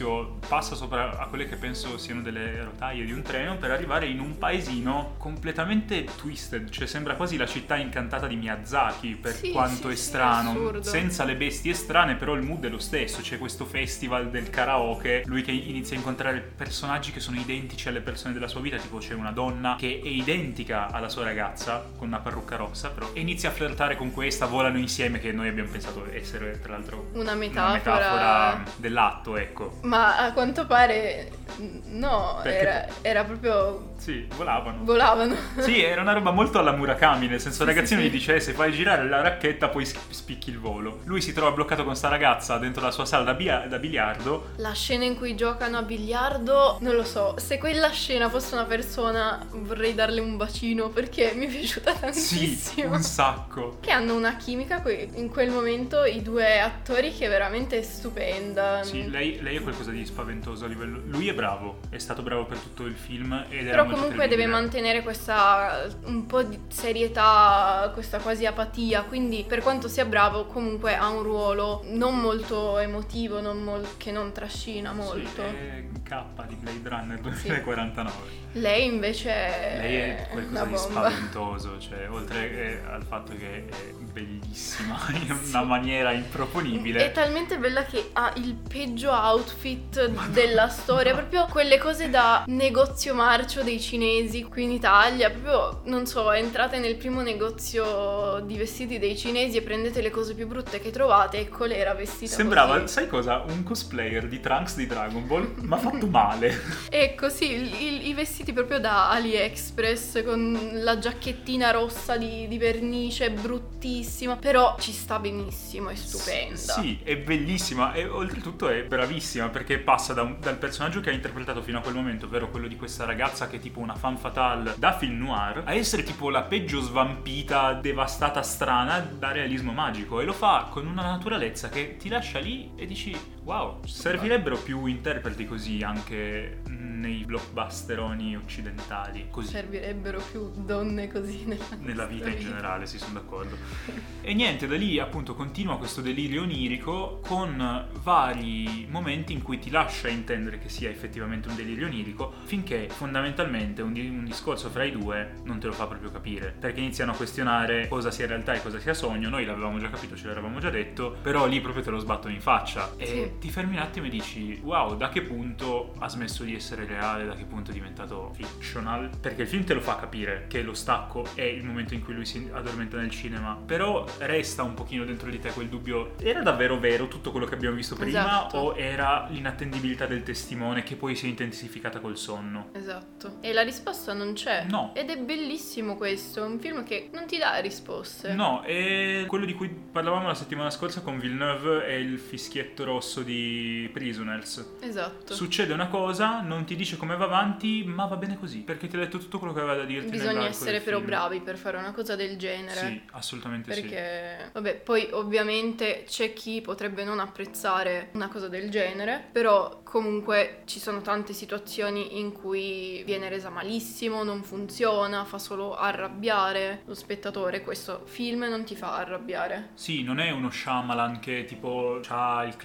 passa sopra a quelle che penso siano delle rotaie di un treno per arrivare in un paesino completamente twisted, cioè sembra quasi la città incantata di Miyazaki per Sì, quanto sì, è sì, strano, assurdo. senza le bestie strane, però il mood è lo stesso, c'è questo festival del karaoke, lui che inizia a incontrare personaggi che sono identici alle persone della sua vita, tipo c'è una donna che è identica alla sua ragazza con una parrucca rossa, però e inizia a flirtare con questa, volano insieme che noi abbiamo pensato essere tra l'altro Una una metafora. metafora dell'atto, ecco. Ma a quanto pare no, era, era proprio... Sì, volavano. volavano. Sì, era una roba molto alla Murakami, nel senso il Sì, ragazzino sì, gli sì. dice "Eh, se fai girare la racchetta poi sp- spicchi il volo. Lui si trova bloccato con sta ragazza dentro la sua sala da, bia- da biliardo. La scena in cui giocano a biliardo, non lo so, se quella scena fosse una persona vorrei darle un bacino perché mi è piaciuta Sì, tantissimo. un sacco. Che hanno una chimica in quel momento i due attori che è veramente stupenda. Sì, lei, lei è qualcosa di spaventoso a livello... Lui è bravo, è stato bravo per tutto il film Però comunque deve mantenere questa un po' di serietà, questa quasi apatia, quindi per quanto sia bravo comunque ha un ruolo non molto emotivo, non mol- che non trascina molto. Sì, è K di Blade Runner 2049. Lei invece Lei è qualcosa di spaventoso, cioè oltre eh, al fatto che è bellissima in una maniera improponibile. È talmente bella che ha il peggio outfit della storia, proprio quelle cose da negozio marcio dei cinesi qui in Italia, proprio non so, entrate nel primo negozio di vestiti dei cinesi e prendete le cose più brutte che trovate, ecco lei era vestita Sembrava, così. sai cosa? Un cosplayer di Trunks di Dragon Ball, ma fatto male. Ecco, sì, il- i vestiti proprio da AliExpress con la giacchettina rossa di, di vernice, bruttissima, però ci sta benissimo, è stupenda. Sì, è bellissima e oltretutto è bravissima perché passa da un- dal personaggio che ha interpretato fino a quel momento, ovvero quello di questa ragazza che è tipo una fan fatale da film noir, a essere tipo la peggio svampita, devastata, strana da realismo magico e lo fa con una naturalezza che ti lascia lì e dici wow, servirebbero più interpreti così anche nei blockbusteroni occidentali, così. Servirebbero più donne così nella, Nella vita in generale, sì, sono d'accordo. E niente, da lì appunto continua questo delirio onirico con vari momenti in cui ti lascia intendere che sia effettivamente un delirio onirico, finché fondamentalmente un, di- un discorso fra i due non te lo fa proprio capire, perché iniziano a questionare cosa sia realtà e cosa sia sogno, noi l'avevamo già capito, ce l'avevamo già detto, però lì proprio te lo sbattono in faccia e Sì. Ti fermi un attimo e dici wow, da che punto ha smesso di essere reale, da che punto è diventato fictional, perché il film te lo fa capire che lo stacco è il momento in cui lui si addormenta nel cinema, però resta un pochino dentro di te quel dubbio, era davvero vero tutto quello che abbiamo visto prima Esatto. o era l'inattendibilità del testimone che poi si è intensificata col sonno? Esatto. E la risposta non c'è. No. Ed è bellissimo questo, un film che non ti dà risposte. No, e quello di cui parlavamo la settimana scorsa con Villeneuve è il fischietto rosso di Prisoners. Esatto. Succede una cosa, non ti dice come va avanti, ma va bene così, perché ti ha detto tutto quello che aveva da dirti. Bisogna essere però film. bravi per fare una cosa del genere. Sì, assolutamente sì. Perché, vabbè, poi ovviamente c'è chi potrebbe non apprezzare una cosa del genere, però comunque ci sono tante situazioni in cui viene resa malissimo, non funziona, fa solo arrabbiare lo spettatore. Questo film non ti fa arrabbiare. Sì, non è uno Shyamalan che tipo ha il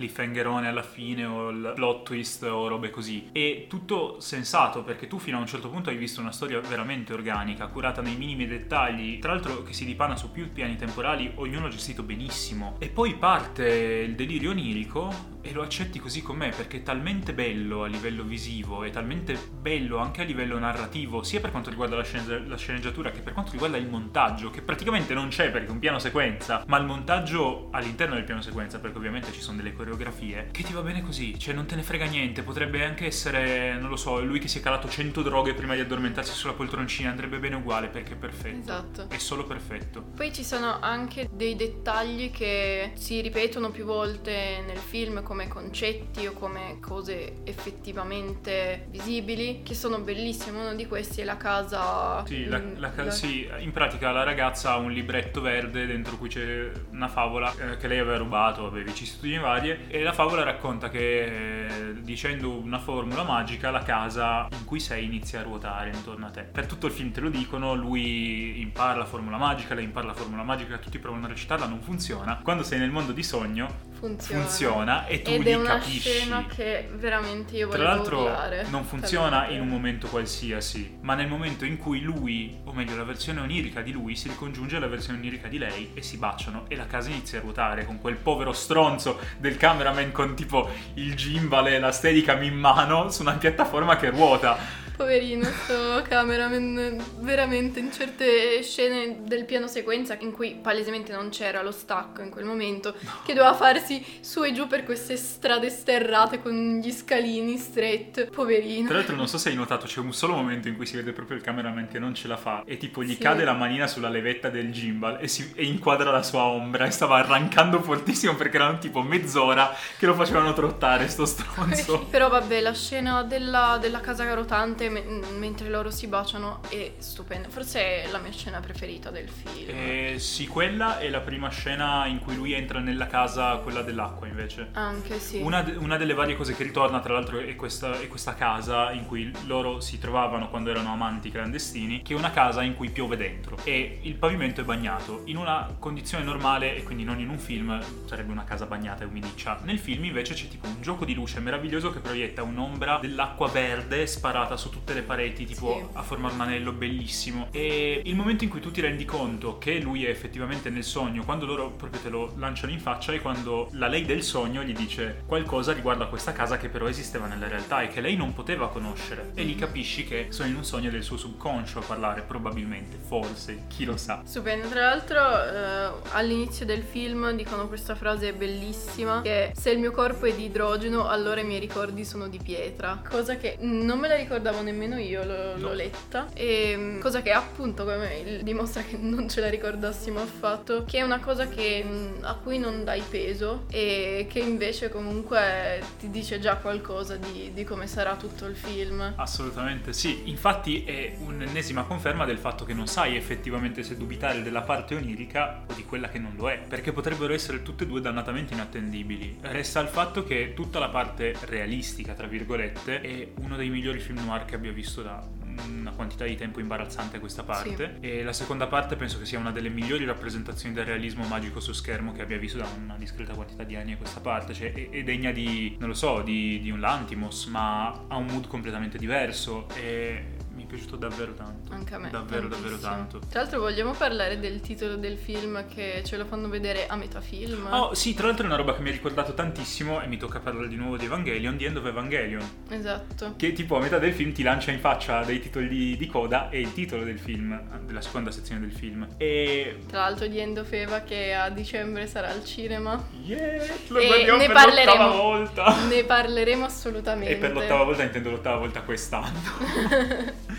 cliffhangerone alla fine o il plot twist o robe così. È tutto sensato perché tu fino a un certo punto hai visto una storia veramente organica, curata nei minimi dettagli, tra l'altro che si dipana su più piani temporali, ognuno gestito benissimo. E poi parte il delirio onirico e lo accetti così com'è perché è talmente bello a livello visivo e talmente bello anche a livello narrativo, sia per quanto riguarda la, scene- la sceneggiatura che per quanto riguarda il montaggio, che praticamente non c'è perché è un piano sequenza, ma il montaggio all'interno del piano sequenza, perché ovviamente ci sono delle coreografie, che ti va bene così, cioè non te ne frega niente, potrebbe anche essere, non lo so, lui che si è calato 100 droghe prima di addormentarsi sulla poltroncina, andrebbe bene uguale perché è perfetto. Esatto. È solo perfetto. Poi ci sono anche dei dettagli che si ripetono più volte nel film come concetti o come cose effettivamente visibili che sono bellissimi. Uno di questi è la casa. Sì, la- mm, la ca- la- sì, in pratica la ragazza ha un libretto verde dentro cui c'è una favola eh, che lei aveva rubato, vabbè, vicissitudini varie, e la favola racconta che eh, dicendo una formula magica la casa in cui sei inizia a ruotare intorno a te. Per tutto il film te lo dicono, lui impara la formula magica, lei impara la formula magica, tutti provano a recitarla, non funziona. Quando sei nel mondo di sogno funziona. funziona e tu Ed lì è una capisci. scena che veramente io Tra volevo l'altro urlare. non funziona Talmente. in un momento qualsiasi, ma nel momento in cui lui, o meglio la versione onirica di lui, si ricongiunge alla versione onirica di lei e si baciano e la casa inizia a ruotare con quel povero stronzo del cameraman con tipo il gimbal e la steadicam in mano su una piattaforma che ruota. Poverino sto cameraman, veramente in certe scene del piano sequenza in cui palesemente non c'era lo stacco in quel momento, che doveva farsi su e giù per queste strade sterrate con gli scalini straight, poverino. Tra l'altro non so se hai notato, c'è un solo momento in cui si vede proprio il cameraman che non ce la fa e tipo gli Sì. cade la manina sulla levetta del gimbal e, si, e inquadra la sua ombra e stava arrancando fortissimo perché erano tipo mezz'ora che lo facevano trottare sto stronzo. Però vabbè, la scena della, della casa rotante me- mentre loro si baciano è stupenda. Forse è la mia scena preferita del film. Eh, sì, quella è la prima scena in cui lui entra nella casa, quella dell'acqua invece. Anche sì. Una, de- una delle varie cose che ritorna, tra l'altro, è questa, è questa casa in cui loro si trovavano quando erano amanti clandestini, che è una casa in cui piove dentro e il pavimento è bagnato. In una condizione normale, e quindi non in un film, sarebbe una casa bagnata e umidiccia. Nel film invece c'è tipo un gioco di luce meraviglioso che proietta un'ombra dell'acqua verde sparata su tutte le pareti, tipo Sì. a formare un anello bellissimo. E il momento in cui tu ti rendi conto che lui è effettivamente nel sogno, quando loro proprio te lo lanciano in faccia, è quando la lei del sogno gli dice qualcosa riguardo a questa casa che però esisteva nella realtà e che lei non poteva conoscere. E lì capisci che sono in un sogno del suo subconscio a parlare, probabilmente, forse, chi lo sa. Stupendo, tra l'altro eh, all'inizio del film dicono questa frase bellissima che se il mio corpo è di idrogeno allora i miei ricordi sono di pietra, cosa che non me la ricordavo nemmeno io, l'ho, l'ho No. letta e mm, cosa che appunto come dimostra che non ce la ricordassimo affatto, che è una cosa che, mm, a cui non dai peso e che invece comunque ti dice già qualcosa di, di come sarà tutto il film. Assolutamente sì, infatti è un'ennesima conferma del fatto che non sai effettivamente se dubitare della parte onirica o di quella che non lo è, perché potrebbero essere tutte e due dannatamente inattendibili. Resta il fatto che tutta la parte realistica, tra virgolette, è uno dei migliori film noir che abbia visto da una quantità di tempo imbarazzante questa parte. E la seconda parte penso che sia una delle migliori rappresentazioni del realismo magico su schermo che abbia visto da una discreta quantità di anni a questa parte cioè è, è degna di non lo so di, di un Lantimos ma ha un mood completamente diverso. E piaciuto davvero tanto Anche a me. davvero davvero tantissimo. tanto Tra l'altro vogliamo parlare del titolo del film che ce lo fanno vedere a metà film. Oh sì, tra l'altro è una roba che mi ha ricordato tantissimo e mi tocca parlare di nuovo di Evangelion, di End of Evangelion, Esatto. che tipo a metà del film ti lancia in faccia dei titoli di, di coda e il titolo del film, della seconda sezione del film. E Tra l'altro di Endofeva che a dicembre sarà al cinema. Yeah, lo E ne per parleremo. l'ottava volta. Ne parleremo assolutamente. E per l'ottava volta intendo l'ottava volta quest'anno.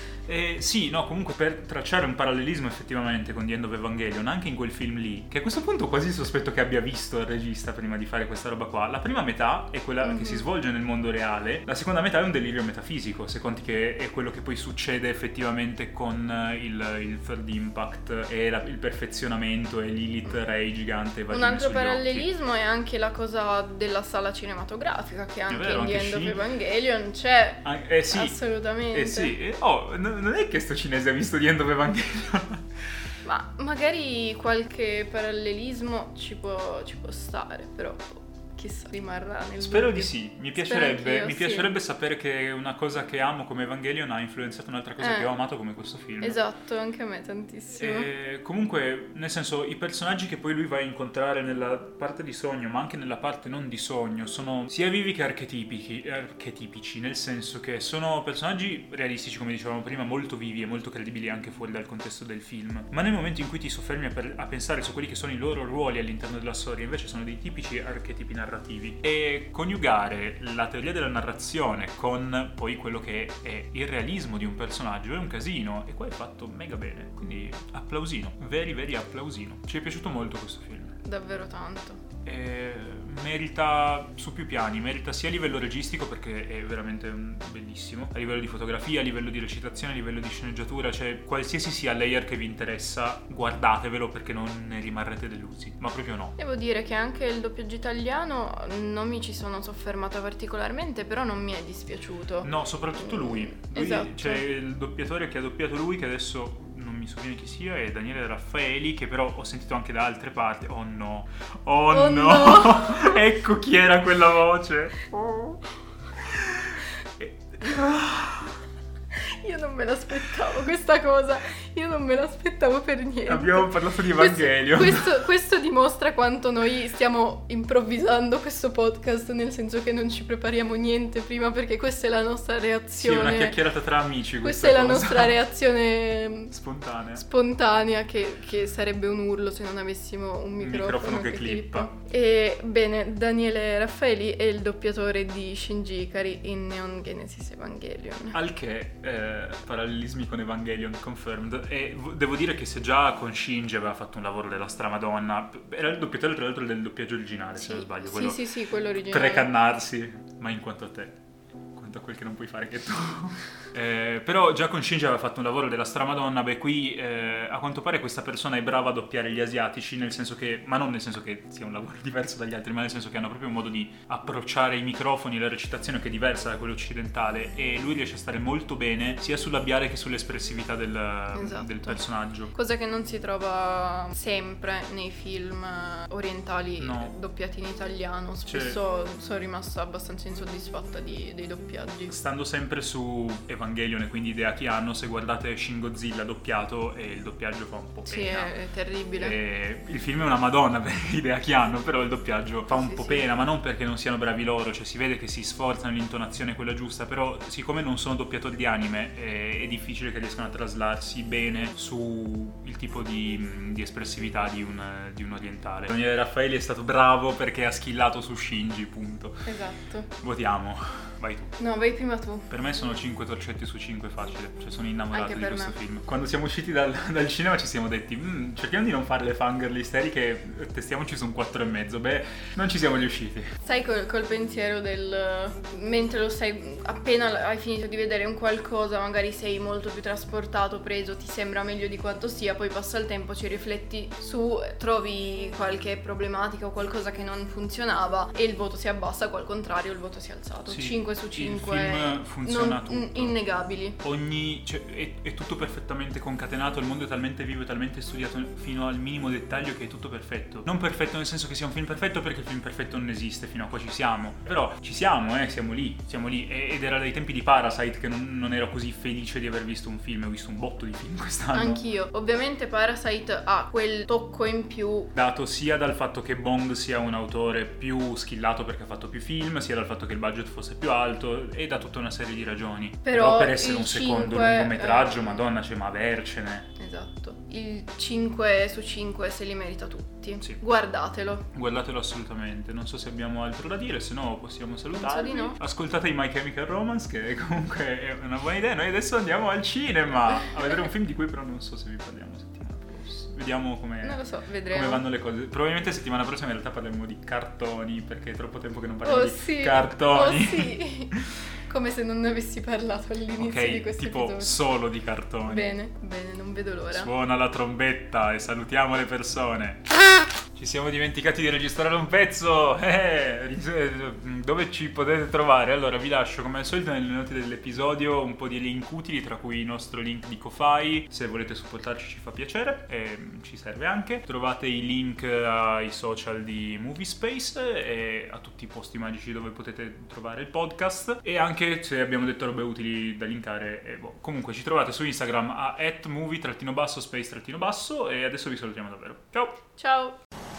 Eh, sì, no, comunque per tracciare un parallelismo effettivamente con The End of Evangelion, anche in quel film lì, che a questo punto quasi sospetto che abbia visto il regista prima di fare questa roba qua, la prima metà è quella mm-hmm. che si svolge nel mondo reale, la seconda metà è un delirio metafisico, se conti che è quello che poi succede effettivamente con il, il Third Impact e la, il perfezionamento e Lilith Ray gigante. Un altro parallelismo è anche la cosa della sala cinematografica che anche vero, in The End of Evangelion c'è. Ah, eh sì. Assolutamente. Eh sì. Oh, n- non è che sto cinese ha visto The End of Evangelion. Ma magari qualche parallelismo ci può, ci può stare, però chissà, rimarrà nel Spero dubbio. di sì, mi piacerebbe, mi piacerebbe sì. sapere che una cosa che amo come Evangelion ha influenzato un'altra cosa eh, che ho amato come questo film. Esatto, anche a me tantissimo. E comunque, nel senso, i personaggi che poi lui va a incontrare nella parte di sogno, ma anche nella parte non di sogno, sono sia vivi che archetipici, archetipici nel senso che sono personaggi realistici, come dicevamo prima, molto vivi e molto credibili anche fuori dal contesto del film. Ma nel momento in cui ti soffermi a, per, a pensare su quelli che sono i loro ruoli all'interno della storia, invece sono dei tipici archetipi narrativi narrativi e coniugare la teoria della narrazione con poi quello che è il realismo di un personaggio è un casino e qua è fatto mega bene, quindi applausino, veri veri applausino. Ci è piaciuto molto questo film. Davvero tanto. E merita su più piani, merita sia a livello registico perché è veramente bellissimo, a livello di fotografia, a livello di recitazione, a livello di sceneggiatura, cioè qualsiasi sia layer che vi interessa, guardatevelo perché non ne rimarrete delusi, ma proprio no. Devo dire che anche il doppiaggio italiano non mi ci sono soffermata particolarmente, però non mi è dispiaciuto. No, soprattutto lui. lui esatto. C'è il doppiatore che ha doppiato lui che adesso non mi sovviene chi sia, è Daniele Raffaeli, che però ho sentito anche da altre parti. Oh no, oh, oh no, no. ecco chi era quella voce. Oh. Io non me l'aspettavo questa cosa, io non me l'aspettavo per niente. Abbiamo parlato di Evangelio. Questo, questo, questo, dimostra quanto noi stiamo improvvisando questo podcast, nel senso che non ci prepariamo niente prima perché questa è la nostra reazione. Sì, una chiacchierata tra amici. Questa, questa è cosa. la nostra reazione spontanea, spontanea che, che, sarebbe un urlo se non avessimo un microfono, un microfono che, che clippa. clippa. E bene, Daniele Raffaeli è il doppiatore di Shinji Ikari in Neon Genesis Evangelion. Al che... Eh, parallelismi con Evangelion confirmed. E devo dire che se già con Shinji aveva fatto un lavoro della stramadonna era il doppiatore tra l'altro del doppiaggio originale sì. se non sbaglio quello sì sì sì quello originale. trecannarsi ma in quanto a te quanto a quel che non puoi fare che tu eh, però già con Shinji aveva fatto un lavoro della stramadonna, beh qui eh, a quanto pare questa persona è brava a doppiare gli asiatici, nel senso che, ma non nel senso che sia un lavoro diverso dagli altri, ma nel senso che hanno proprio un modo di approcciare i microfoni e la recitazione che è diversa da quella occidentale e lui riesce a stare molto bene sia sul labiale che sull'espressività del, esatto. del personaggio. Cosa che non si trova sempre nei film orientali no. doppiati in italiano, spesso cioè, sono rimasta abbastanza insoddisfatta di, dei doppiaggi. Stando sempre su Evangelion e quindi idea che hanno, se guardate Shin Godzilla doppiato e il doppiaggio fa un po' pena. Sì, è, terribile. E il film è una madonna per l'idea che hanno, però il doppiaggio fa un sì, po' sì. pena, ma non perché non siano bravi loro, cioè si vede che si sforzano l'intonazione quella giusta, però siccome non sono doppiatori di anime è, è difficile che riescano a traslarsi bene su il tipo di, di espressività di un, di un, orientale. Daniele Raffaeli è stato bravo perché ha schillato su Shinji, punto. Esatto. Votiamo. Vai tu. No, vai prima tu. Per me sono 5 torcetti su 5 facile. Cioè, sono innamorato di questo me. film. Quando siamo usciti dal, dal cinema ci siamo detti: mm, cerchiamo di non fare le fangirl isteriche, testiamoci su un 4,5. Beh, non ci siamo riusciti. Sai col, col pensiero del. mentre lo sai, appena hai finito di vedere un qualcosa, magari sei molto più trasportato, preso, ti sembra meglio di quanto sia, poi passa il tempo, ci rifletti su, trovi qualche problematica o qualcosa che non funzionava e il voto si abbassa, o al contrario il voto si è alzato. Sì. 5 su 5 il film funziona non, tutto. innegabili. Ogni, cioè, è, è, tutto perfettamente concatenato, il mondo è talmente vivo e talmente studiato fino al minimo dettaglio che è tutto perfetto. Non perfetto nel senso che sia un film perfetto perché il film perfetto non esiste, fino a qua ci siamo. Però ci siamo, eh, siamo lì, siamo lì. ed era dai tempi di Parasite che non, non, ero così felice di aver visto un film, ho visto un botto di film quest'anno. Anch'io. Ovviamente Parasite ha quel tocco in più. Dato sia dal fatto che Bong sia un autore più skillato perché ha fatto più film, sia dal fatto che il budget fosse più alto alto e da tutta una serie di ragioni. Però per essere un secondo 5, lungometraggio, eh, madonna, c'è ma avercene. Esatto. Il 5 su 5 se li merita tutti. Sì. Guardatelo. Guardatelo assolutamente. Non so se abbiamo altro da dire, se no possiamo salutarvi. di no. Ascoltate i My Chemical Romance, che comunque è una buona idea. Noi adesso andiamo al cinema a vedere un film di cui però non so se vi parliamo settimana. Vediamo come, so, come vanno le cose. Probabilmente settimana prossima in realtà parleremo di cartoni, perché è troppo tempo che non parliamo Oh di sì. cartoni. Oh sì. Come se non ne avessi parlato all'inizio di ok, questo tipo episodio. solo di cartoni. Bene, bene, non vedo l'ora. Suona la trombetta e salutiamo le persone. Ci siamo dimenticati di registrare un pezzo. Eh, dove ci potete trovare? Allora, vi lascio come al solito nelle note dell'episodio un po' di link utili, tra cui il nostro link di Ko-Fi. Se volete supportarci ci fa piacere e mm, ci serve anche. Trovate i link ai social di Moviespace e a tutti i posti magici dove potete trovare il podcast. E anche se abbiamo detto robe utili da linkare. E boh. Comunque ci trovate su Instagram a movie-space-basso e adesso vi salutiamo davvero. Ciao! Ciao.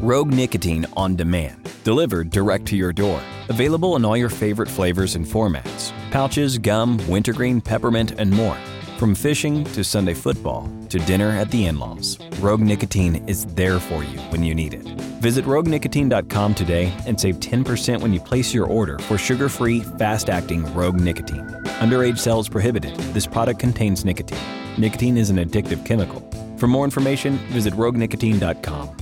Rogue Nicotine on demand, delivered direct to your door. Available in all your favorite flavors and formats pouches, gum, wintergreen, peppermint, and more. From fishing to Sunday football to dinner at the in laws, Rogue Nicotine is there for you when you need it. Visit roguenicotine.com today and save 10% when you place your order for sugar free, fast acting Rogue Nicotine. Underage sales prohibited. This product contains nicotine. Nicotine is an addictive chemical. For more information, visit roguenicotine.com.